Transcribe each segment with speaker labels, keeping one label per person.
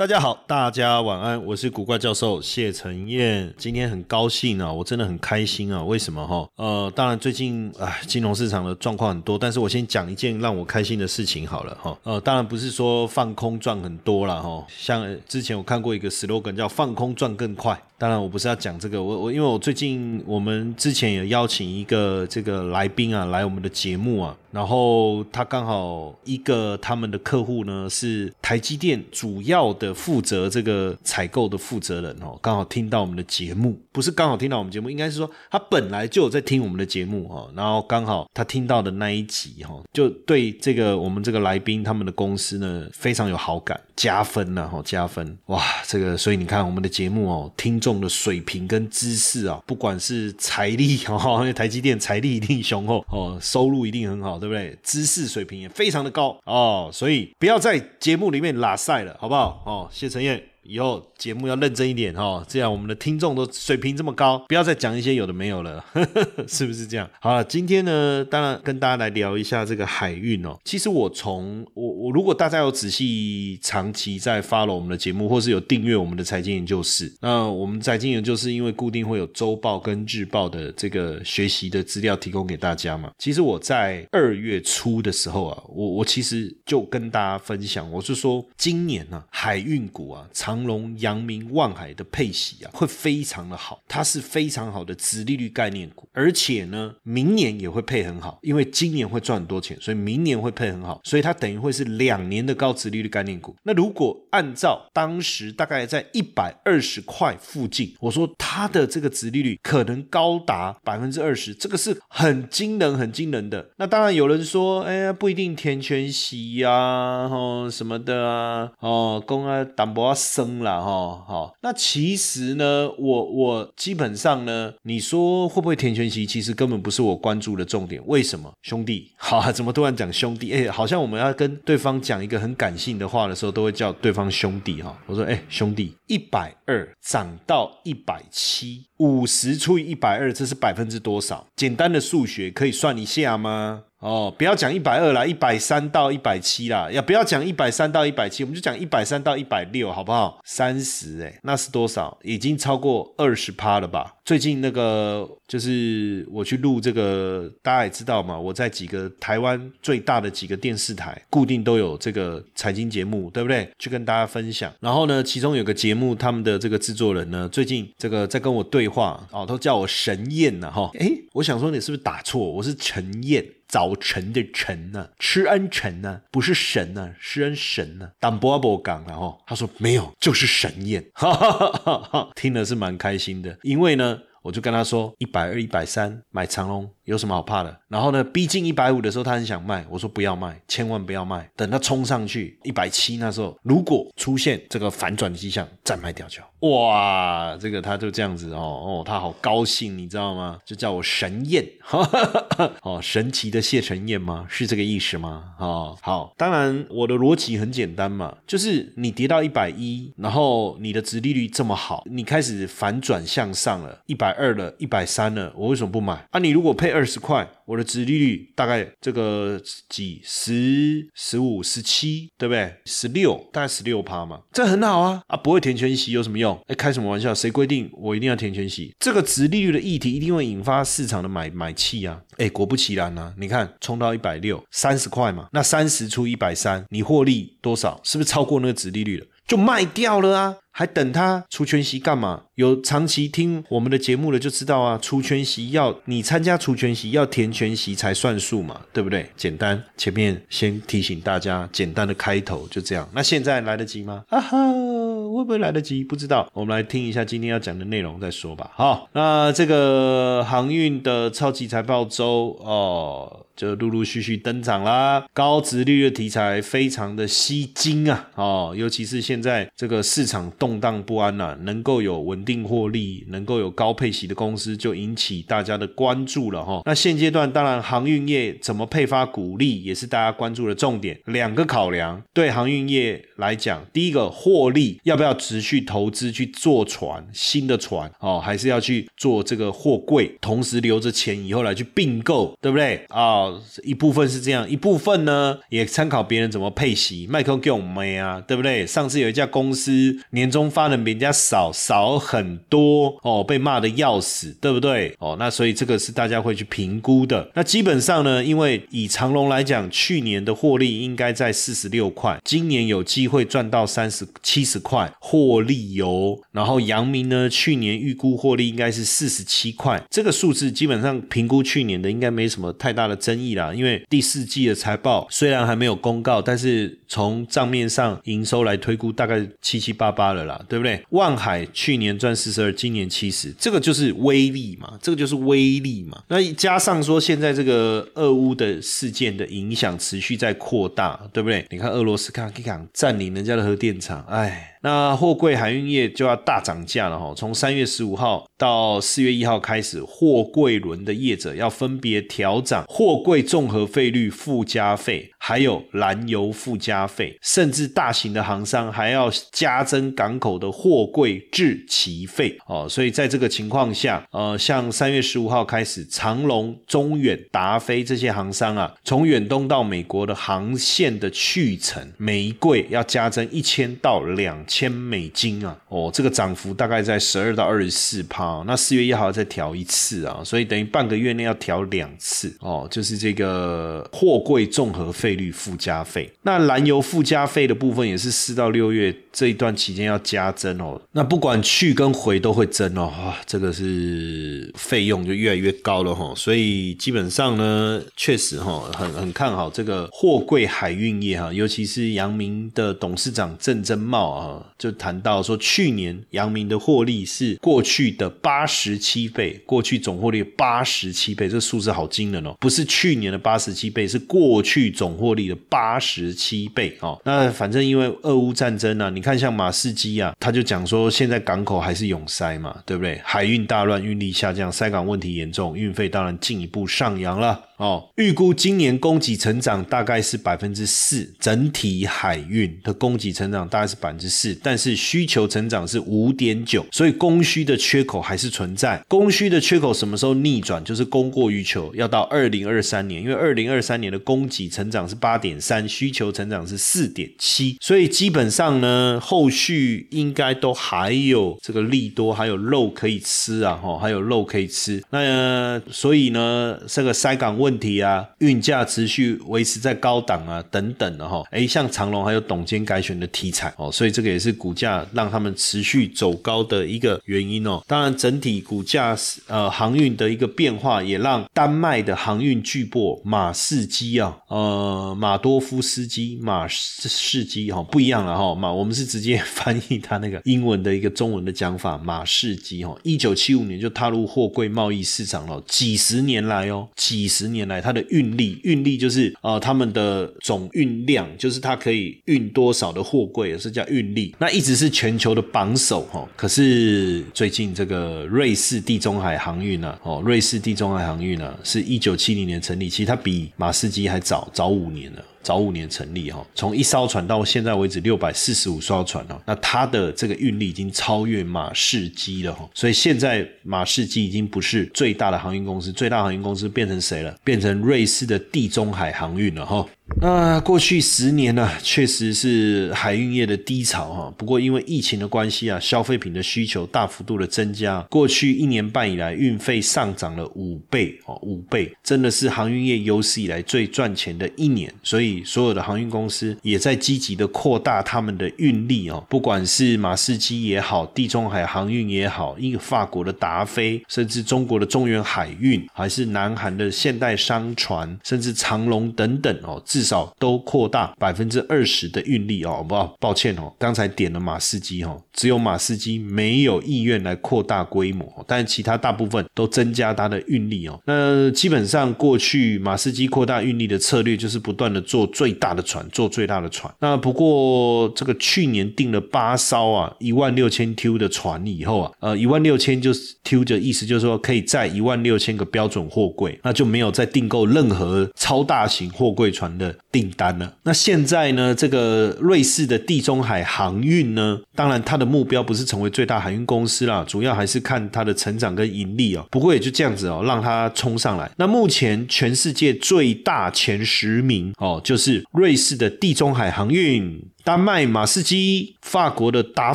Speaker 1: 大家好，大家晚安，我是古怪教授谢承彦。今天很高兴啊，我真的很开心啊。为什么哈？呃，当然最近啊，金融市场的状况很多，但是我先讲一件让我开心的事情好了哈。呃，当然不是说放空赚很多了哈，像之前我看过一个 slogan 叫放空赚更快。当然我不是要讲这个，我我因为我最近我们之前有邀请一个这个来宾啊来我们的节目啊。然后他刚好一个他们的客户呢是台积电主要的负责这个采购的负责人哦，刚好听到我们的节目，不是刚好听到我们节目，应该是说他本来就有在听我们的节目哦，然后刚好他听到的那一集哈，就对这个我们这个来宾他们的公司呢非常有好感，加分了哈，加分哇，这个所以你看我们的节目哦，听众的水平跟知识啊，不管是财力哦，因 为台积电财力一定雄厚哦，收入一定很好。对不对？知识水平也非常的高哦，所以不要在节目里面拉赛了，好不好？哦，谢陈燕。以后节目要认真一点哈，这样我们的听众都水平这么高，不要再讲一些有的没有了，是不是这样？好了，今天呢，当然跟大家来聊一下这个海运哦。其实我从我我如果大家有仔细长期在 follow 我们的节目，或是有订阅我们的财经研究室，那我们财经研究室因为固定会有周报跟日报的这个学习的资料提供给大家嘛。其实我在二月初的时候啊，我我其实就跟大家分享，我是说今年呢海运股啊。长隆、阳明、万海的配息啊，会非常的好，它是非常好的殖利率概念股，而且呢，明年也会配很好，因为今年会赚很多钱，所以明年会配很好，所以它等于会是两年的高殖利率概念股。那如果按照当时大概在一百二十块附近，我说它的这个殖利率可能高达百分之二十，这个是很惊人、很惊人的。那当然有人说，哎呀，不一定填全息呀，哦什么的啊，哦公啊淡薄啊。升了哈，好，那其实呢，我我基本上呢，你说会不会填全息，其实根本不是我关注的重点。为什么，兄弟？好，怎么突然讲兄弟？哎，好像我们要跟对方讲一个很感性的话的时候，都会叫对方兄弟哈。我说，哎，兄弟，一百二涨到一百七，五十除以一百二，这是百分之多少？简单的数学可以算一下吗？哦，不要讲一百二啦，一百三到一百七啦，要不要讲一百三到一百七？我们就讲一百三到一百六，好不好？三十，哎，那是多少？已经超过二十趴了吧？最近那个就是我去录这个，大家也知道嘛，我在几个台湾最大的几个电视台，固定都有这个财经节目，对不对？去跟大家分享。然后呢，其中有个节目，他们的这个制作人呢，最近这个在跟我对话，哦，都叫我神燕呢，哈，哎，我想说你是不是打错？我是陈燕。早晨的晨呢，吃恩晨呢，不是神呢，是恩神呢。但波波讲然后他说没有，就是神宴，哈哈哈哈哈听了是蛮开心的，因为呢。我就跟他说一百二、一百三买长隆有什么好怕的？然后呢，逼近一百五的时候，他很想卖，我说不要卖，千万不要卖，等它冲上去一百七那时候，如果出现这个反转的迹象，再卖掉就。哇，这个他就这样子哦哦，他好高兴，你知道吗？就叫我神燕，哦，神奇的谢神燕吗？是这个意思吗？哦，好，当然我的逻辑很简单嘛，就是你跌到一百一，然后你的殖利率这么好，你开始反转向上了，一百。二了，一百三了，我为什么不买啊？你如果配二二十块，我的殖利率大概这个几十、十五、十七，对不对？十六，大概十六趴嘛，这很好啊啊！不会填全息有什么用？哎，开什么玩笑？谁规定我一定要填全息？这个殖利率的议题一定会引发市场的买买气啊！哎，果不其然呢，你看冲到一百六，三十块嘛，那三十出一百三，你获利多少？是不是超过那个殖利率了？就卖掉了啊！还等他除权息干嘛？有长期听我们的节目的就知道啊，除权息要你参加除权息要填全息才算数嘛，对不对？简单，前面先提醒大家，简单的开头就这样。那现在来得及吗？啊哈，会不会来得及？不知道。我们来听一下今天要讲的内容再说吧。好，那这个航运的超级财报周哦。就陆陆续续登场啦，高值利率题材非常的吸睛啊，哦，尤其是现在这个市场动荡不安呐，能够有稳定获利，能够有高配息的公司，就引起大家的关注了哈。那现阶段当然航运业怎么配发股利，也是大家关注的重点。两个考量对航运业来讲，第一个获利要不要持续投资去做船，新的船哦，还是要去做这个货柜，同时留着钱以后来去并购，对不对啊？一部分是这样，一部分呢也参考别人怎么配息，麦克给我们啊，对不对？上次有一家公司年终发的比人家少少很多哦，被骂的要死，对不对？哦，那所以这个是大家会去评估的。那基本上呢，因为以长隆来讲，去年的获利应该在四十六块，今年有机会赚到三十七十块获利油。然后阳明呢，去年预估获利应该是四十七块，这个数字基本上评估去年的应该没什么太大的争议。啦，因为第四季的财报虽然还没有公告，但是从账面上营收来推估，大概七七八八了啦，对不对？万海去年赚四十二，今年七十，这个就是威力嘛，这个就是威力嘛。那加上说现在这个俄乌的事件的影响持续在扩大，对不对？你看俄罗斯看看占领人家的核电厂，哎。那货柜海运业就要大涨价了哈，从三月十五号到四月一号开始，货柜轮的业者要分别调涨货柜综合费率附加费，还有燃油附加费，甚至大型的航商还要加征港口的货柜滞期费哦。所以在这个情况下，呃，像三月十五号开始，长龙、中远、达飞这些航商啊，从远东到美国的航线的去程，每一柜要加征一千到两。千美金啊，哦，这个涨幅大概在十二到二十四趴，那四月一号再调一次啊，所以等于半个月内要调两次哦，就是这个货柜综合费率附加费，那燃油附加费的部分也是四到六月这一段期间要加增哦，那不管去跟回都会增哦，哇，这个是费用就越来越高了哈，所以基本上呢，确实哈，很很看好这个货柜海运业哈，尤其是阳明的董事长郑珍茂啊。就谈到说，去年阳明的获利是过去的八十七倍，过去总获利八十七倍，这数字好惊人哦！不是去年的八十七倍，是过去总获利的八十七倍哦。那反正因为俄乌战争啊，你看像马士基啊，他就讲说现在港口还是涌塞嘛，对不对？海运大乱，运力下降，塞港问题严重，运费当然进一步上扬了。哦，预估今年供给成长大概是百分之四，整体海运的供给成长大概是百分之四，但是需求成长是五点九，所以供需的缺口还是存在。供需的缺口什么时候逆转？就是供过于求，要到二零二三年，因为二零二三年的供给成长是八点三，需求成长是四点七，所以基本上呢，后续应该都还有这个利多，还有肉可以吃啊，哈，还有肉可以吃。那所以呢，这个塞港问。问题啊，运价持续维持在高档啊，等等的哈，哎，像长隆还有董监改选的题材哦，所以这个也是股价让他们持续走高的一个原因哦。当然，整体股价呃航运的一个变化，也让丹麦的航运巨擘马士基啊，呃马多夫斯基马士基哈不一样了哈，马我们是直接翻译他那个英文的一个中文的讲法，马士基哈，一九七五年就踏入货柜贸易市场了，几十年来哦，几十年。年来，它的运力，运力就是呃，他们的总运量，就是它可以运多少的货柜，也是叫运力。那一直是全球的榜首哈。可是最近这个瑞士地中海航运呢，哦，瑞士地中海航运呢，是一九七零年成立，其实它比马士基还早早五年了。早五年成立哈，从一艘船到现在为止六百四十五艘船哦，那它的这个运力已经超越马士基了哈，所以现在马士基已经不是最大的航运公司，最大航运公司变成谁了？变成瑞士的地中海航运了哈。那过去十年呢，确实是海运业的低潮哈。不过因为疫情的关系啊，消费品的需求大幅度的增加，过去一年半以来，运费上涨了五倍哦，五倍，真的是航运业有史以来最赚钱的一年。所以所有的航运公司也在积极的扩大他们的运力哦，不管是马士基也好，地中海航运也好，一个法国的达菲，甚至中国的中原海运，还是南韩的现代商船，甚至长龙等等哦，自至少都扩大百分之二十的运力哦。不，抱歉哦，刚才点了马斯基哦，只有马斯基没有意愿来扩大规模，但其他大部分都增加它的运力哦。那基本上过去马斯基扩大运力的策略就是不断的做最大的船，做最大的船。那不过这个去年订了八艘啊，一万六千 T 的船以后啊，呃，一万六千就是 T 的意思，就是说可以载一万六千个标准货柜，那就没有再订购任何超大型货柜船的订单了。那现在呢，这个瑞士的地中海航运呢，当然它的目标不是成为最大航运公司啦，主要还是看它的成长跟盈利哦。不过也就这样子哦，让它冲上来。那目前全世界最大前十名哦，就是瑞士的地中海航运。丹麦马士基、法国的达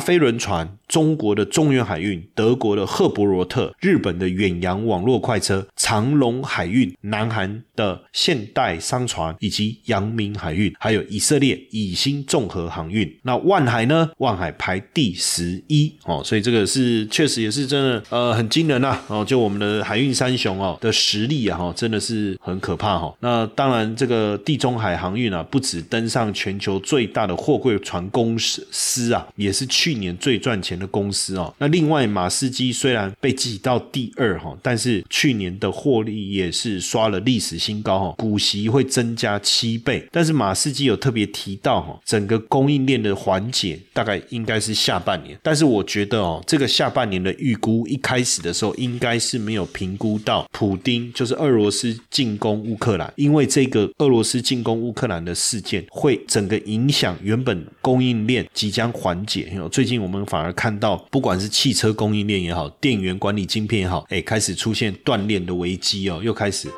Speaker 1: 菲轮船、中国的中远海运、德国的赫伯罗特、日本的远洋网络快车、长龙海运、南韩的现代商船以及阳明海运，还有以色列以新综合航运。那万海呢？万海排第十一哦，所以这个是确实也是真的呃很惊人呐哦，就我们的海运三雄哦的实力啊哈，真的是很可怕哈。那当然，这个地中海航运啊，不止登上全球最大的货。会传公司啊，也是去年最赚钱的公司哦。那另外，马斯基虽然被挤到第二哈，但是去年的获利也是刷了历史新高哈，股息会增加七倍。但是马斯基有特别提到哈，整个供应链的缓解大概应该是下半年。但是我觉得哦，这个下半年的预估一开始的时候应该是没有评估到普丁就是俄罗斯进攻乌克兰，因为这个俄罗斯进攻乌克兰的事件会整个影响原。本供应链即将缓解，最近我们反而看到，不管是汽车供应链也好，电源管理晶片也好，哎，开始出现断链的危机哦，又开始。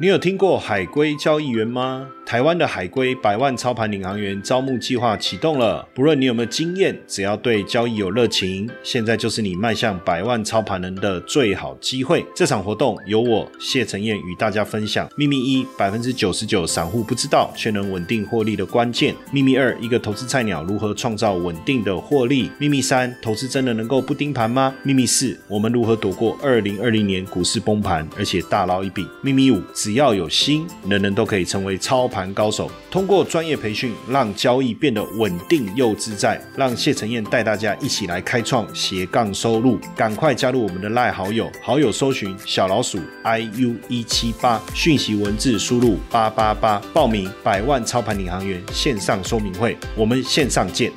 Speaker 1: 你有听过海龟交易员吗？台湾的海龟百万操盘领航员招募计划启动了。不论你有没有经验，只要对交易有热情，现在就是你迈向百万操盘人的最好机会。这场活动由我谢承彦与大家分享秘密一：百分之九十九散户不知道却能稳定获利的关键；秘密二：一个投资菜鸟如何创造稳定的获利；秘密三：投资真的能够不盯盘吗？秘密四：我们如何躲过二零二零年股市崩盘，而且大捞一笔？秘密五：只只要有心，人人都可以成为操盘。高手通过专业培训，让交易变得稳定又自在。让谢承彦带大家一起来开创斜杠收入，赶快加入我们的赖好友，好友搜寻小老鼠 i u 一七八，讯息文字输入八八八，报名百万操盘领航员线上说明会，我们线上见。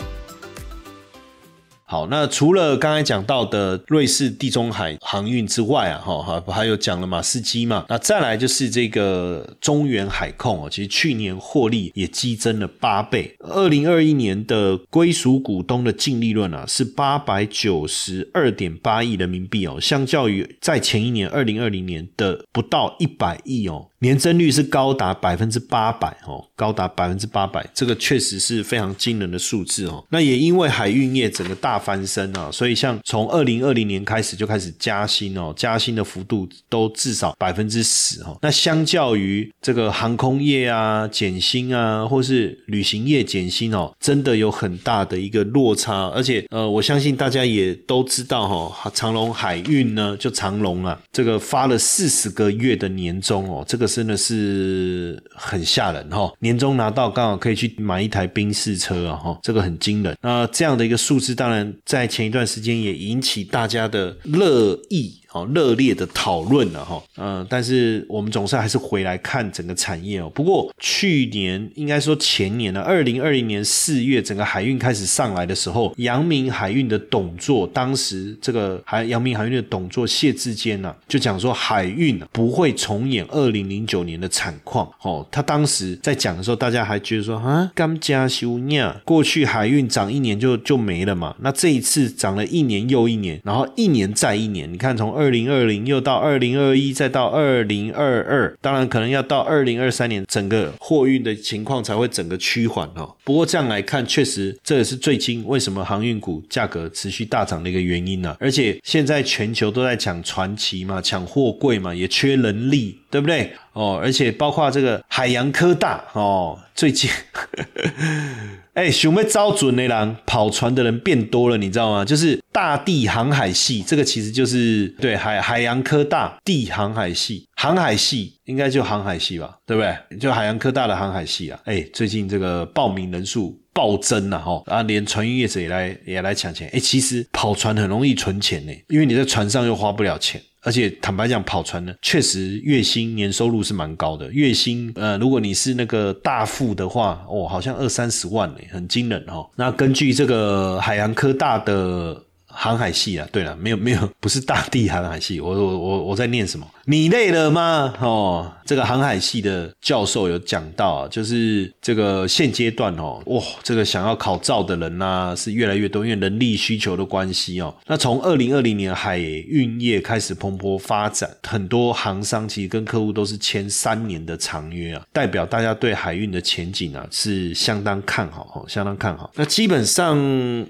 Speaker 1: 好，那除了刚才讲到的瑞士地中海航运之外啊，哈，还还有讲了马士基嘛，那再来就是这个中原海控哦，其实去年获利也激增了八倍，二零二一年的归属股东的净利润啊是八百九十二点八亿人民币哦，相较于在前一年二零二零年的不到一百亿哦。年增率是高达百分之八百哦，高达百分之八百，这个确实是非常惊人的数字哦。那也因为海运业整个大翻身啊，所以像从二零二零年开始就开始加薪哦，加薪的幅度都至少百分之十哦。那相较于这个航空业啊减薪啊，或是旅行业减薪哦，真的有很大的一个落差。而且呃，我相信大家也都知道哈，长隆海运呢就长隆啊，这个发了四十个月的年终哦，这个。真的是很吓人哈！年终拿到刚好可以去买一台宾士车啊哈，这个很惊人。那这样的一个数字，当然在前一段时间也引起大家的热议。哦，热烈的讨论了哈，嗯，但是我们总是还是回来看整个产业哦。不过去年应该说前年呢，二零二零年四月，整个海运开始上来的时候，阳明海运的董座，当时这个海阳明海运的董座谢志坚呢，就讲说海运不会重演二零零九年的惨况。哦，他当时在讲的时候，大家还觉得说啊，刚加修呀，过去海运涨一年就就没了嘛，那这一次涨了一年又一年，然后一年再一年，你看从二。二零二零又到二零二一，再到二零二二，当然可能要到二零二三年，整个货运的情况才会整个趋缓哦。不过这样来看，确实这也是最近为什么航运股价格持续大涨的一个原因呢？而且现在全球都在抢传奇嘛，抢货柜嘛，也缺人力，对不对？哦，而且包括这个海洋科大哦，最近。哎，想要招准的人跑船的人变多了，你知道吗？就是大地航海系，这个其实就是对海海洋科大地航海系，航海系应该就航海系吧，对不对？就海洋科大的航海系啊，哎，最近这个报名人数暴增了哈，啊，连船运业者也来也来抢钱，哎，其实跑船很容易存钱呢，因为你在船上又花不了钱。而且坦白讲，跑船呢，确实月薪年收入是蛮高的。月薪，呃，如果你是那个大副的话，哦，好像二三十万呢，很惊人哦。那根据这个海洋科大的航海系啊，对了，没有没有，不是大地航海系，我我我我在念什么？你累了吗？哦，这个航海系的教授有讲到啊，就是这个现阶段哦，哇，这个想要考照的人呐是越来越多，因为人力需求的关系哦。那从二零二零年海运业开始蓬勃发展，很多航商其实跟客户都是签三年的长约啊，代表大家对海运的前景啊是相当看好哦，相当看好。那基本上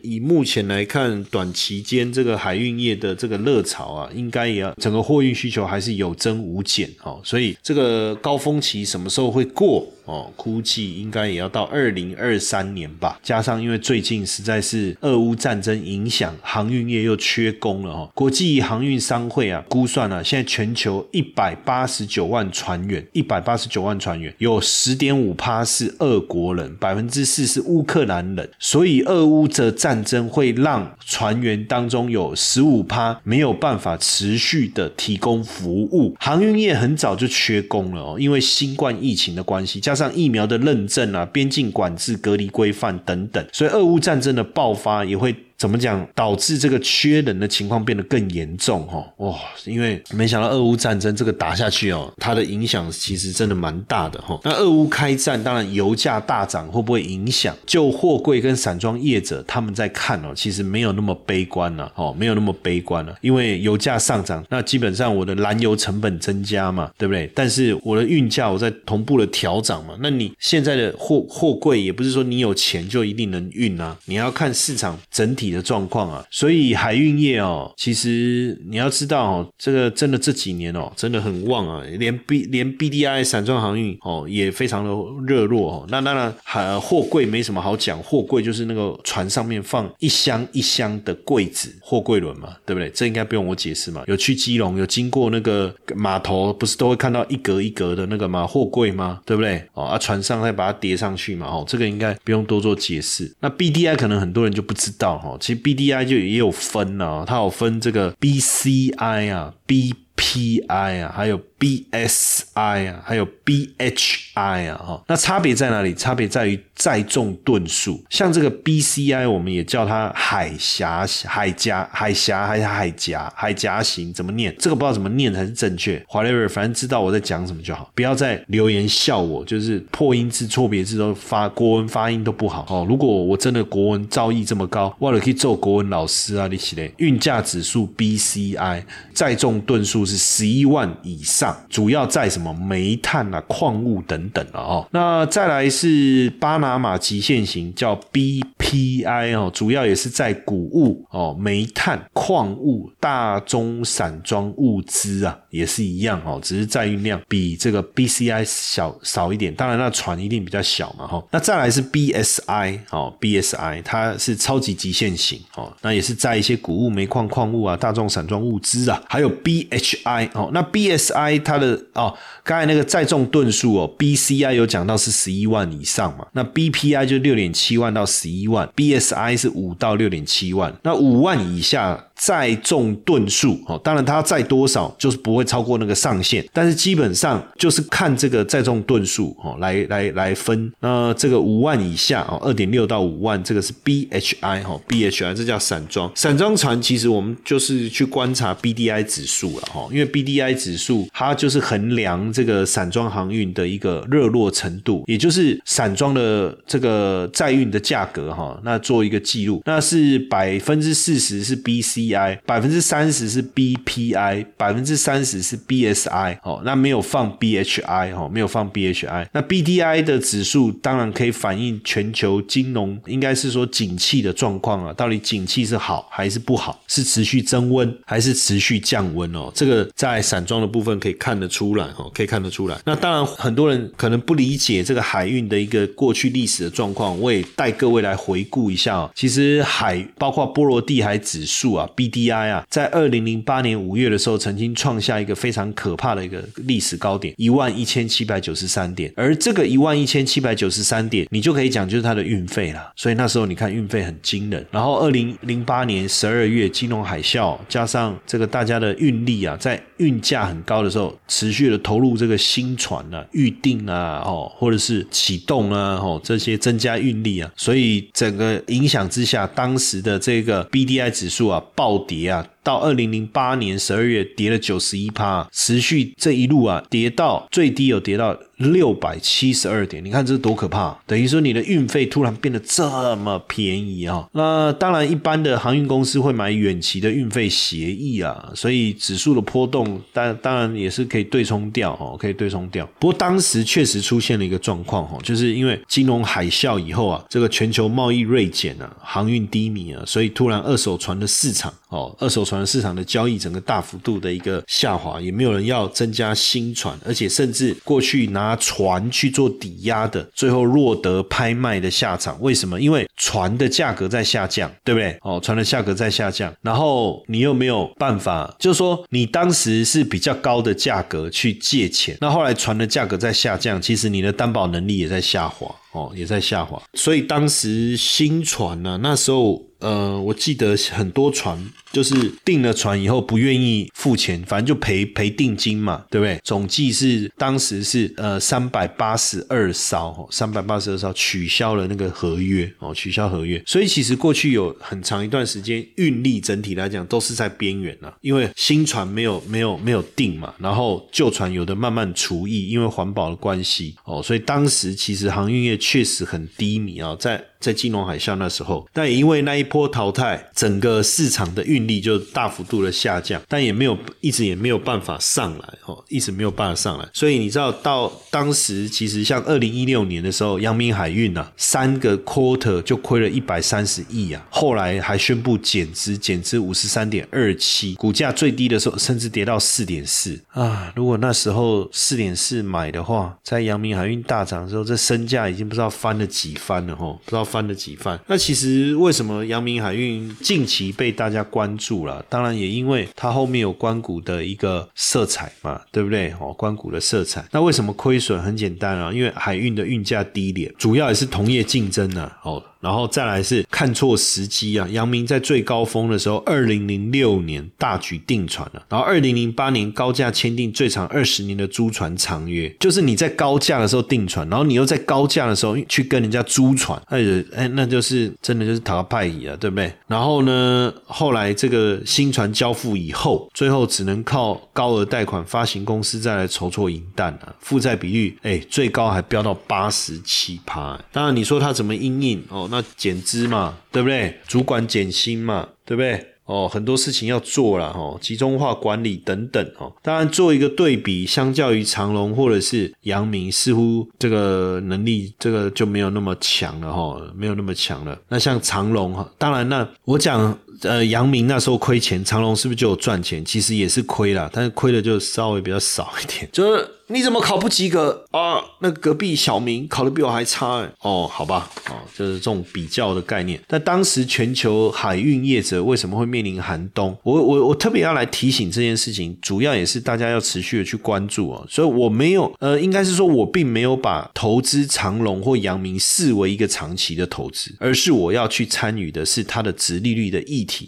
Speaker 1: 以目前来看，短期间这个海运业的这个热潮啊，应该也要整个货运需求还是有。有增无减哦，所以这个高峰期什么时候会过？哦，估计应该也要到二零二三年吧。加上因为最近实在是俄乌战争影响，航运业又缺工了哦。国际航运商会啊，估算啊，现在全球一百八十九万船员，一百八十九万船员，有十点五趴是俄国人，百分之四是乌克兰人。所以俄乌这战争会让船员当中有十五趴没有办法持续的提供服务。航运业很早就缺工了哦，因为新冠疫情的关系加。加上疫苗的认证啊，边境管制、隔离规范等等，所以俄乌战争的爆发也会。怎么讲导致这个缺人的情况变得更严重？哈，哇！因为没想到俄乌战争这个打下去哦，它的影响其实真的蛮大的哈。那俄乌开战，当然油价大涨会不会影响？就货柜跟散装业者他们在看哦，其实没有那么悲观了哦，没有那么悲观了。因为油价上涨，那基本上我的燃油成本增加嘛，对不对？但是我的运价我在同步的调涨嘛。那你现在的货货柜也不是说你有钱就一定能运啊，你要看市场整体。的状况啊，所以海运业哦，其实你要知道哦，这个真的这几年哦，真的很旺啊，连 B 连 BDI 散装航运哦也非常的热络哦。那当然，海货柜没什么好讲，货柜就是那个船上面放一箱一箱的柜子，货柜轮嘛，对不对？这应该不用我解释嘛。有去基隆，有经过那个码头，不是都会看到一格一格的那个吗？货柜吗？对不对？哦啊，船上再把它叠上去嘛，哦，这个应该不用多做解释。那 BDI 可能很多人就不知道哈。其实 BDI 就也有分啊，它有分这个 BCI 啊，BPI 啊，还有。BSI 啊，还有 BHI 啊，哈，那差别在哪里？差别在于载重吨数。像这个 BCI，我们也叫它海峡、海夹、海峡还是海夹、海夹型，怎么念？这个不知道怎么念才是正确。Whatever，反正知道我在讲什么就好，不要再留言笑我，就是破音字、错别字都发国文发音都不好哦。如果我真的国文造诣这么高，我了可以做国文老师啊，你起来。运价指数 BCI，载重吨数是十一万以上。主要在什么煤炭啊、矿物等等了哦。那再来是巴拿马极限型，叫 B B I 哦，主要也是在谷物哦、煤炭、矿物、大宗散装物资啊，也是一样哦，只是载运量比这个 BCI 小少一点。当然，那船一定比较小嘛哈。那再来是 BSI 哦，BSI 它是超级极限型哦，那也是在一些谷物、煤矿、矿物啊、大众散装物资啊，还有 BHI 哦，那 BSI。它的哦，刚才那个载重吨数哦，BCI 有讲到是十一万以上嘛，那 BPI 就六点七万到十一万，BSI 是五到六点七万，那五万以下。载重吨数哦，当然它载多少就是不会超过那个上限，但是基本上就是看这个载重吨数哦来来来分。那这个五万以下哦，二点六到五万，这个是 BHI 哈，BHI 这叫散装。散装船其实我们就是去观察 BDI 指数了哈，因为 BDI 指数它就是衡量这个散装航运的一个热络程度，也就是散装的这个载运的价格哈，那做一个记录，那是百分之四十是 BC。I 百分之三十是 BPI，百分之三十是 BSI，哦，那没有放 BHI，哦，没有放 BHI。那 BDI 的指数当然可以反映全球金融，应该是说景气的状况啊，到底景气是好还是不好，是持续增温还是持续降温哦？这个在散装的部分可以看得出来，哦，可以看得出来。那当然很多人可能不理解这个海运的一个过去历史的状况，我也带各位来回。回顾一下，其实海包括波罗的海指数啊 （BDI） 啊，在二零零八年五月的时候，曾经创下一个非常可怕的一个历史高点，一万一千七百九十三点。而这个一万一千七百九十三点，你就可以讲就是它的运费了。所以那时候你看运费很惊人。然后二零零八年十二月金融海啸，加上这个大家的运力啊，在运价很高的时候，持续的投入这个新船啊、预定啊，哦，或者是启动啊，哦，这些增加运力啊，所以整个影响之下，当时的这个 B D I 指数啊暴跌啊。到二零零八年十二月跌了九十一趴，持续这一路啊跌到最低有跌到六百七十二点，你看这多可怕！等于说你的运费突然变得这么便宜啊！那当然，一般的航运公司会买远期的运费协议啊，所以指数的波动当当然也是可以对冲掉哦，可以对冲掉。不过当时确实出现了一个状况哈，就是因为金融海啸以后啊，这个全球贸易锐减啊，航运低迷啊，所以突然二手船的市场哦，二手船。市场的交易整个大幅度的一个下滑，也没有人要增加新船，而且甚至过去拿船去做抵押的，最后落得拍卖的下场。为什么？因为船的价格在下降，对不对？哦，船的价格在下降，然后你又没有办法，就是说你当时是比较高的价格去借钱，那后来船的价格在下降，其实你的担保能力也在下滑，哦，也在下滑。所以当时新船呢，那时候。呃，我记得很多船就是订了船以后不愿意付钱，反正就赔赔定金嘛，对不对？总计是当时是呃三百八十二艘，三百八十二艘取消了那个合约哦，取消合约。所以其实过去有很长一段时间运力整体来讲都是在边缘了，因为新船没有没有没有订嘛，然后旧船有的慢慢除役，因为环保的关系哦，所以当时其实航运业确实很低迷啊，在。在金融海啸那时候，但也因为那一波淘汰，整个市场的运力就大幅度的下降，但也没有一直也没有办法上来哦，一直没有办法上来。所以你知道，到当时其实像二零一六年的时候，阳明海运呐，三个 quarter 就亏了一百三十亿啊，后来还宣布减资，减资五十三点二七，股价最低的时候甚至跌到四点四啊。如果那时候四点四买的话，在阳明海运大涨的时候，这身价已经不知道翻了几番了哈，不知道。翻了几番？那其实为什么阳明海运近期被大家关注了？当然也因为它后面有关谷的一个色彩嘛，对不对？哦，关谷的色彩。那为什么亏损？很简单啊，因为海运的运价低廉，主要也是同业竞争呢。哦。然后再来是看错时机啊！阳明在最高峰的时候，二零零六年大举定船了，然后二零零八年高价签订最长二十年的租船长约，就是你在高价的时候定船，然后你又在高价的时候去跟人家租船，哎哎，那就是真的就是讨个派椅啊，对不对？然后呢，后来这个新船交付以后，最后只能靠高额贷款发行公司再来筹措银弹啊，负债比率哎最高还飙到八十七趴。当然你说它怎么应应哦？那减资嘛，对不对？主管减薪嘛，对不对？哦，很多事情要做了哈，集中化管理等等哦。当然，做一个对比，相较于长隆或者是阳明，似乎这个能力这个就没有那么强了哈，没有那么强了。那像长隆哈，当然那我讲呃，阳明那时候亏钱，长隆是不是就有赚钱？其实也是亏了，但是亏的就稍微比较少一点，就是。你怎么考不及格啊？那隔壁小明考的比我还差哎！哦，好吧，哦，就是这种比较的概念。那当时全球海运业者为什么会面临寒冬？我我我特别要来提醒这件事情，主要也是大家要持续的去关注哦。所以我没有，呃，应该是说我并没有把投资长隆或阳明视为一个长期的投资，而是我要去参与的是它的值利率的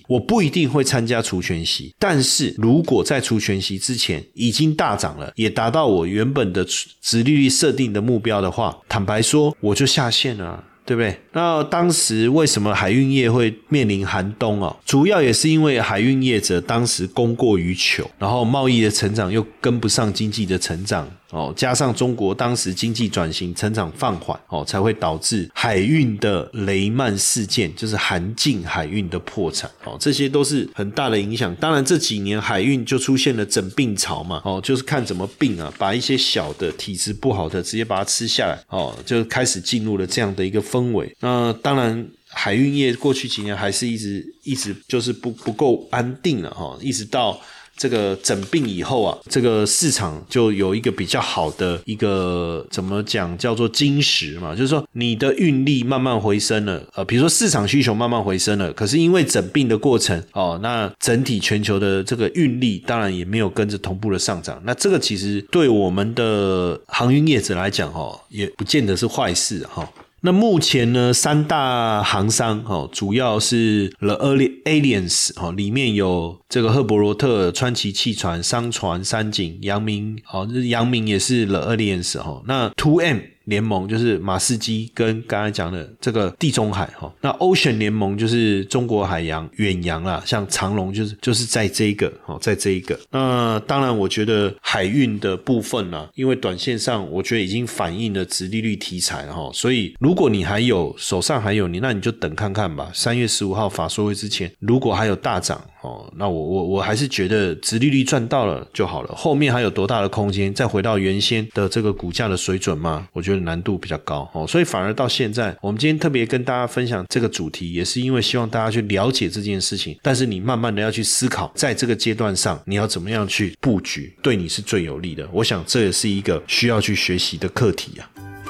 Speaker 1: 我不一定会参加除权息，但是如果在除权息之前已经大涨了，也达到我。原本的值利率设定的目标的话，坦白说，我就下线了，对不对？那当时为什么海运业会面临寒冬啊？主要也是因为海运业者当时供过于求，然后贸易的成长又跟不上经济的成长。哦，加上中国当时经济转型、成长放缓，哦，才会导致海运的雷曼事件，就是韩进海运的破产，哦，这些都是很大的影响。当然这几年海运就出现了整病潮嘛，哦，就是看怎么病啊，把一些小的体质不好的直接把它吃下来，哦，就开始进入了这样的一个氛围。那当然，海运业过去几年还是一直一直就是不不够安定了哈，一直到。这个整并以后啊，这个市场就有一个比较好的一个怎么讲叫做金石嘛，就是说你的运力慢慢回升了，呃，比如说市场需求慢慢回升了，可是因为整并的过程哦，那整体全球的这个运力当然也没有跟着同步的上涨，那这个其实对我们的航运业者来讲哈，也不见得是坏事哈。那目前呢，三大行商哦，主要是 The Alliance 哦，里面有这个赫伯罗特、川崎汽船、商船、三井、阳明哦，阳明也是 The Aliens 哦，那 Two M。联盟就是马士基跟刚才讲的这个地中海哈，那 Ocean 联盟就是中国海洋远洋啦，像长龙就是就是在这一个哦，在这一个。那当然，我觉得海运的部分呢，因为短线上我觉得已经反映了直利率题材哈，所以如果你还有手上还有你，那你就等看看吧。三月十五号法说会之前，如果还有大涨哦，那我我我还是觉得直利率赚到了就好了。后面还有多大的空间再回到原先的这个股价的水准吗？我觉得。难度比较高哦，所以反而到现在，我们今天特别跟大家分享这个主题，也是因为希望大家去了解这件事情。但是你慢慢的要去思考，在这个阶段上，你要怎么样去布局，对你是最有利的。我想这也是一个需要去学习的课题啊。